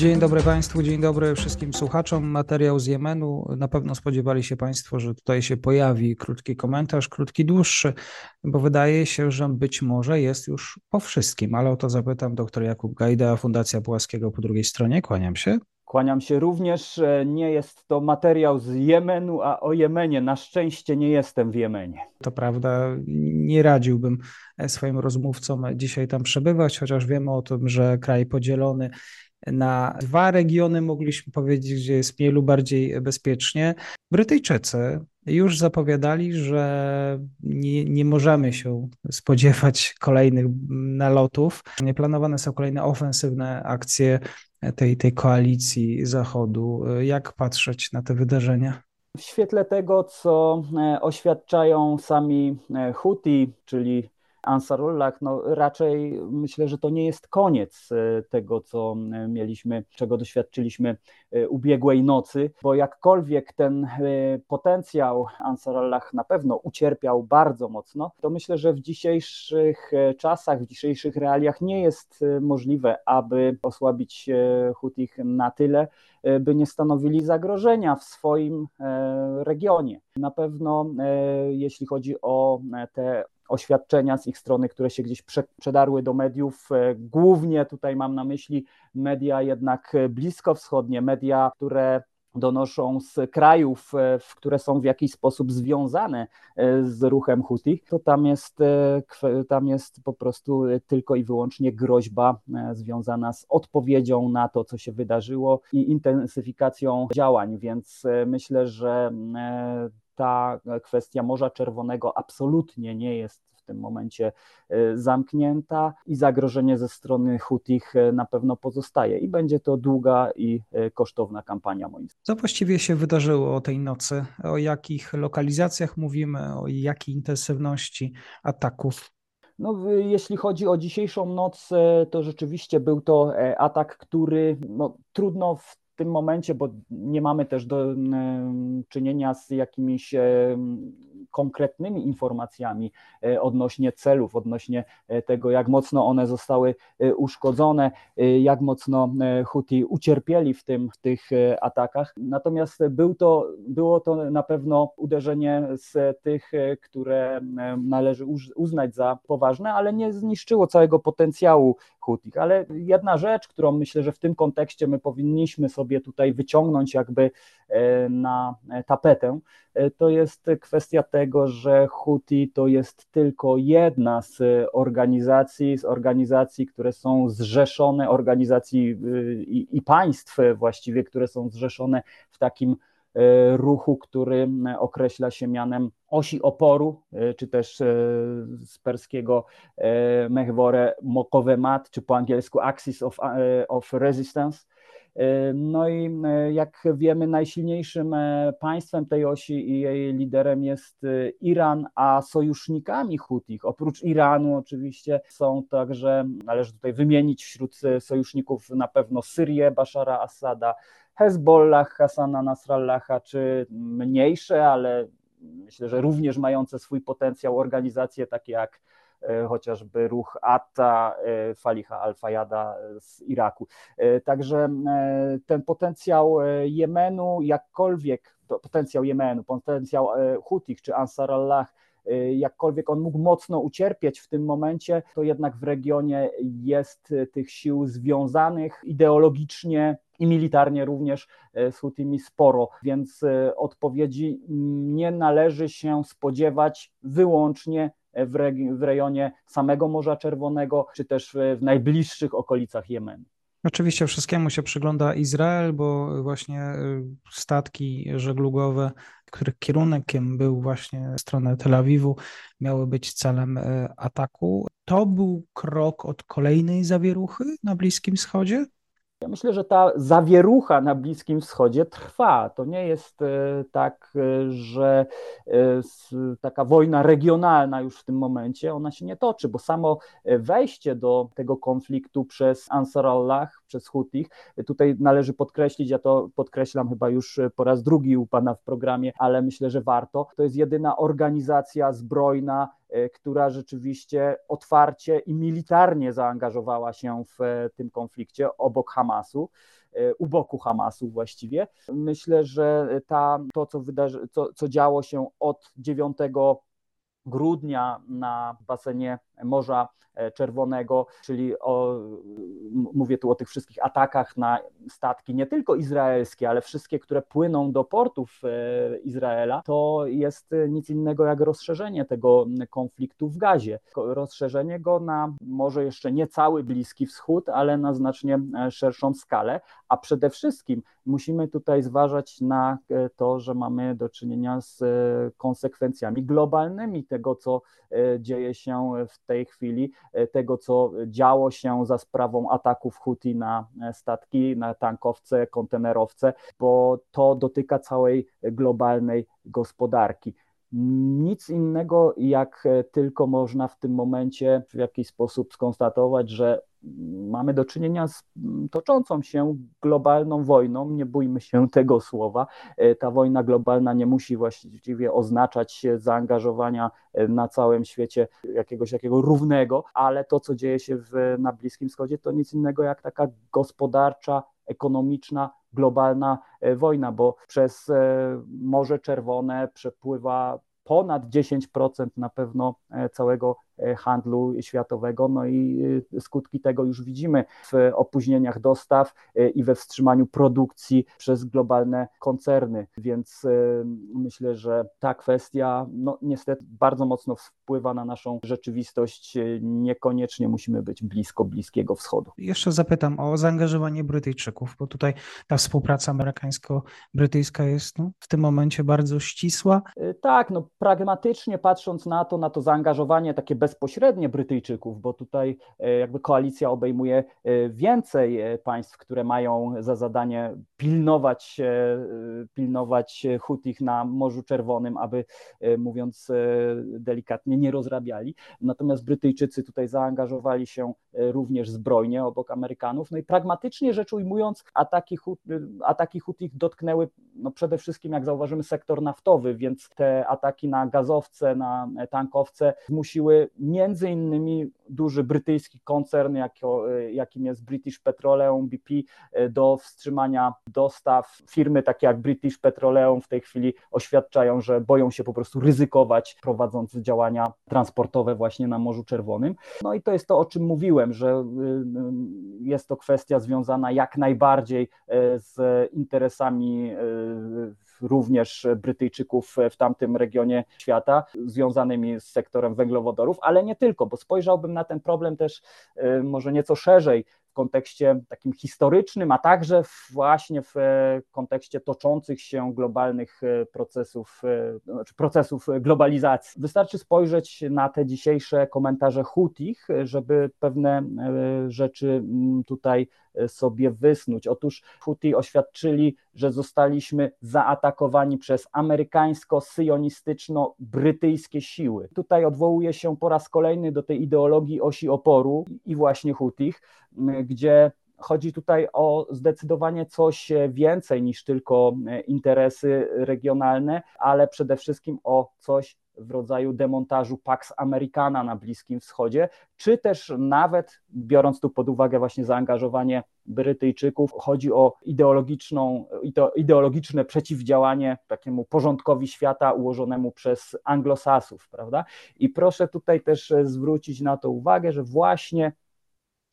Dzień dobry Państwu, dzień dobry wszystkim słuchaczom. Materiał z Jemenu. Na pewno spodziewali się Państwo, że tutaj się pojawi krótki komentarz, krótki, dłuższy, bo wydaje się, że być może jest już po wszystkim, ale o to zapytam dr Jakub Gajda, Fundacja Płaskiego po drugiej stronie. Kłaniam się. Kłaniam się również. Nie jest to materiał z Jemenu, a o Jemenie. Na szczęście nie jestem w Jemenie. To prawda, nie radziłbym swoim rozmówcom dzisiaj tam przebywać, chociaż wiemy o tym, że kraj podzielony na dwa regiony, mogliśmy powiedzieć, gdzie jest mniej lub bardziej bezpiecznie. Brytyjczycy już zapowiadali, że nie, nie możemy się spodziewać kolejnych nalotów. Nieplanowane są kolejne ofensywne akcje tej, tej koalicji Zachodu. Jak patrzeć na te wydarzenia? W świetle tego, co e, oświadczają sami e, Huti, czyli Ansarullah, no raczej myślę, że to nie jest koniec e, tego, co e, mieliśmy, czego doświadczyliśmy e, ubiegłej nocy, bo jakkolwiek ten potencjał Ansarullah na pewno ucierpiał bardzo mocno, to myślę, że w dzisiejszych czasach, w dzisiejszych realiach nie jest możliwe, aby osłabić Hutich na tyle, by nie stanowili zagrożenia w swoim regionie. Na pewno jeśli chodzi o te oświadczenia z ich strony, które się gdzieś przedarły do mediów. E, głównie tutaj mam na myśli media jednak bliskowschodnie, media, które donoszą z krajów, e, które są w jakiś sposób związane e, z ruchem Houthi, to tam jest, tam jest po prostu tylko i wyłącznie groźba związana z odpowiedzią na to, co się wydarzyło i intensyfikacją działań, więc myślę, że ta kwestia Morza Czerwonego absolutnie nie jest w tym momencie e, zamknięta i zagrożenie ze strony Hutich e, na pewno pozostaje i będzie to długa i e, kosztowna kampania moim zdaniem. Co właściwie się wydarzyło o tej nocy? O jakich lokalizacjach mówimy, o jakiej intensywności ataków? No, jeśli chodzi o dzisiejszą noc, to rzeczywiście był to atak, który no, trudno w tym momencie, bo nie mamy też do czynienia z jakimiś konkretnymi informacjami e, odnośnie celów, odnośnie e, tego, jak mocno one zostały e, uszkodzone, jak mocno Huti ucierpieli w, tym, w tych atakach. Natomiast był to, było to na pewno uderzenie z tych, które należy uznać za poważne, ale nie zniszczyło całego potencjału Hutich. Ale jedna rzecz, którą myślę, że w tym kontekście my powinniśmy sobie tutaj wyciągnąć jakby na tapetę, to jest kwestia tego, że Huti to jest tylko jedna z organizacji, z organizacji, które są zrzeszone, organizacji y, i, i państw właściwie, które są zrzeszone w takim y, ruchu, który określa się mianem osi oporu, y, czy też z perskiego mehwore mokowemat, czy po angielsku axis of, of resistance, no i e, jak wiemy, najsilniejszym e, państwem tej osi i jej liderem jest Iran, a sojusznikami Hutich, oprócz Iranu oczywiście, są także, należy tutaj wymienić wśród sojuszników na pewno Syrię Bashara Assada, Hezbollah Hasana Nasrallaha, czy mniejsze, ale myślę, że również mające swój potencjał organizacje takie jak E, chociażby ruch Atta, e, Faliha Al-Fayada z Iraku. E, także ten potencjał Jemenu, jakkolwiek potencjał Jemenu, potencjał Hutich czy Ansar Allah, jakkolwiek on mógł mocno ucierpieć w tym momencie, to jednak w regionie jest tych sił związanych ideologicznie i militarnie również z Hutimi sporo, więc odpowiedzi nie należy się spodziewać wyłącznie w, w rejonie samego Morza Czerwonego, czy też w najbliższych okolicach Jemenu. Oczywiście wszystkiemu się przygląda Izrael, bo właśnie y, statki żeglugowe, których kierunkiem był właśnie stronę Tel Awiwu, miały być celem y, ataku. To był krok od kolejnej zawieruchy na Bliskim Wschodzie? Ja myślę, że ta zawierucha na Bliskim Wschodzie trwa. To nie jest e, tak, e, że taka wojna regionalna już w tym momencie, ona się nie toczy, bo samo wejście do tego konfliktu przez Ansar Allah, przez Hutich, tutaj należy podkreślić, ja to podkreślam chyba już po raz drugi u Pana w programie, ale myślę, że warto, to jest jedyna organizacja zbrojna, E, która rzeczywiście otwarcie i militarnie zaangażowała się w e, tym konflikcie obok Hamasu e, u boku Hamasu właściwie. Myślę, że ta, to, co, wydarzy, co, co działo się od 9 grudnia na basenie Morza e, Czerwonego, czyli o, mówię tu o tych wszystkich atakach na statki, nie tylko izraelskie, ale wszystkie, które płyną do portów e, Izraela, to jest nic innego jak rozszerzenie tego konfliktu w gazie. Rozszerzenie go na może jeszcze nie cały Bliski Wschód, ale na znacznie e, szerszą skalę, a przede wszystkim musimy tutaj zważać na to, że mamy do czynienia z konsekwencjami globalnymi tego, co dzieje się w tej chwili e, tego, co działo się za sprawą ataków Houthi na e, statki, na tankowce, kontenerowce, bo to dotyka całej globalnej gospodarki. Nic innego, jak e, tylko można w tym momencie w jakiś sposób skonstatować, że mamy do czynienia z mm, toczącą się globalną wojną, nie bójmy się tego słowa. E, ta wojna globalna nie musi właściwie oznaczać zaangażowania e, na całym świecie jakiegoś jakiego równego, ale to, co dzieje się w, na Bliskim Wschodzie, to nic innego jak taka gospodarcza, ekonomiczna, globalna e, wojna, bo przez Morze Czerwone przepływa ponad 10% na pewno całego E, handlu światowego. No i e, skutki tego już widzimy w opóźnieniach dostaw e, i we wstrzymaniu produkcji przez globalne koncerny. Więc myślę, że ta kwestia no, niestety bardzo mocno wpływa na naszą rzeczywistość. Niekoniecznie musimy być blisko Bliskiego Wschodu. Jeszcze zapytam o zaangażowanie Brytyjczyków, bo tutaj ta współpraca amerykańsko-brytyjska jest no, w tym momencie bardzo ścisła. Tak, no pragmatycznie patrząc na to, na to zaangażowanie takie bez bezpośrednie Brytyjczyków, bo tutaj e, jakby koalicja obejmuje e, więcej e, państw, które mają za zadanie pilnować, pilnować Hutich na Morzu Czerwonym, aby mówiąc delikatnie nie rozrabiali. Natomiast Brytyjczycy tutaj zaangażowali się również zbrojnie obok Amerykanów. No i pragmatycznie rzecz ujmując, ataki, ataki Hutich dotknęły no przede wszystkim, jak zauważymy, sektor naftowy, więc te ataki na gazowce, na tankowce zmusiły między innymi duży brytyjski koncern, jakim jest British Petroleum BP, do wstrzymania dostaw. Firmy takie jak British Petroleum w tej chwili oświadczają, że boją się po prostu ryzykować, prowadząc działania transportowe właśnie na Morzu Czerwonym. No i to jest to, o czym mówiłem, że y, y, jest to kwestia związana jak najbardziej y, z interesami również Brytyjczyków w tamtym regionie świata, związanymi z sektorem węglowodorów, ale nie tylko, bo spojrzałbym na ten problem też y, może nieco szerzej w kontekście takim historycznym, a także właśnie w e, kontekście toczących się globalnych e, procesów, e, znaczy procesów globalizacji. Wystarczy spojrzeć na te dzisiejsze komentarze Hutich, żeby pewne rzeczy tutaj sobie wysnuć. Otóż Huti oświadczyli, że zostaliśmy zaatakowani przez amerykańsko-syjonistyczno-brytyjskie siły. Tutaj odwołuje się po raz kolejny do tej ideologii osi oporu i właśnie Hutich, gdzie chodzi tutaj o zdecydowanie coś więcej niż tylko interesy regionalne, ale przede wszystkim o coś w rodzaju demontażu Pax Americana na Bliskim Wschodzie, czy też nawet biorąc tu pod uwagę właśnie zaangażowanie Brytyjczyków, chodzi o ideologiczną, ideologiczne przeciwdziałanie takiemu porządkowi świata ułożonemu przez anglosasów, prawda? I proszę tutaj też zwrócić na to uwagę, że właśnie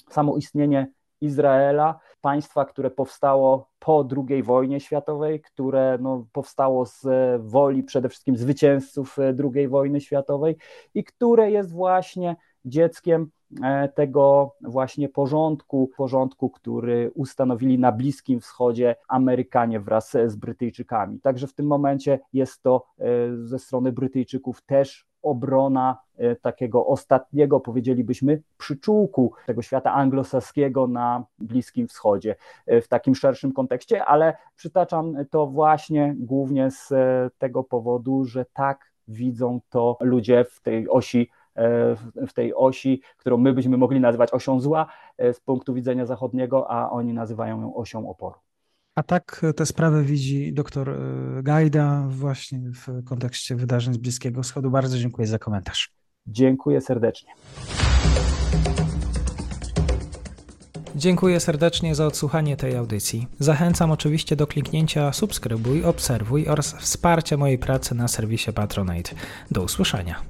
samo istnienie Izraela, państwa, które powstało po II wojnie światowej, które no, powstało z woli przede wszystkim zwycięzców II wojny światowej i które jest właśnie dzieckiem e, tego właśnie porządku, porządku, który ustanowili na Bliskim Wschodzie Amerykanie wraz z Brytyjczykami. Także w tym momencie jest to e, ze strony Brytyjczyków też obrona e, takiego ostatniego, powiedzielibyśmy, przyczółku tego świata anglosaskiego na Bliskim Wschodzie e, w takim szerszym kontekście, ale przytaczam to właśnie głównie z e, tego powodu, że tak widzą to ludzie w tej osi w tej osi, którą my byśmy mogli nazywać osią zła z punktu widzenia zachodniego, a oni nazywają ją osią oporu. A tak tę sprawę widzi doktor e, Gajda właśnie w kontekście wydarzeń z Bliskiego Wschodu. Bardzo dziękuję za komentarz. Dziękuję serdecznie. Dziękuję serdecznie za odsłuchanie tej audycji. Zachęcam oczywiście do kliknięcia subskrybuj, obserwuj oraz wsparcia mojej pracy na serwisie Patronite. Do usłyszenia.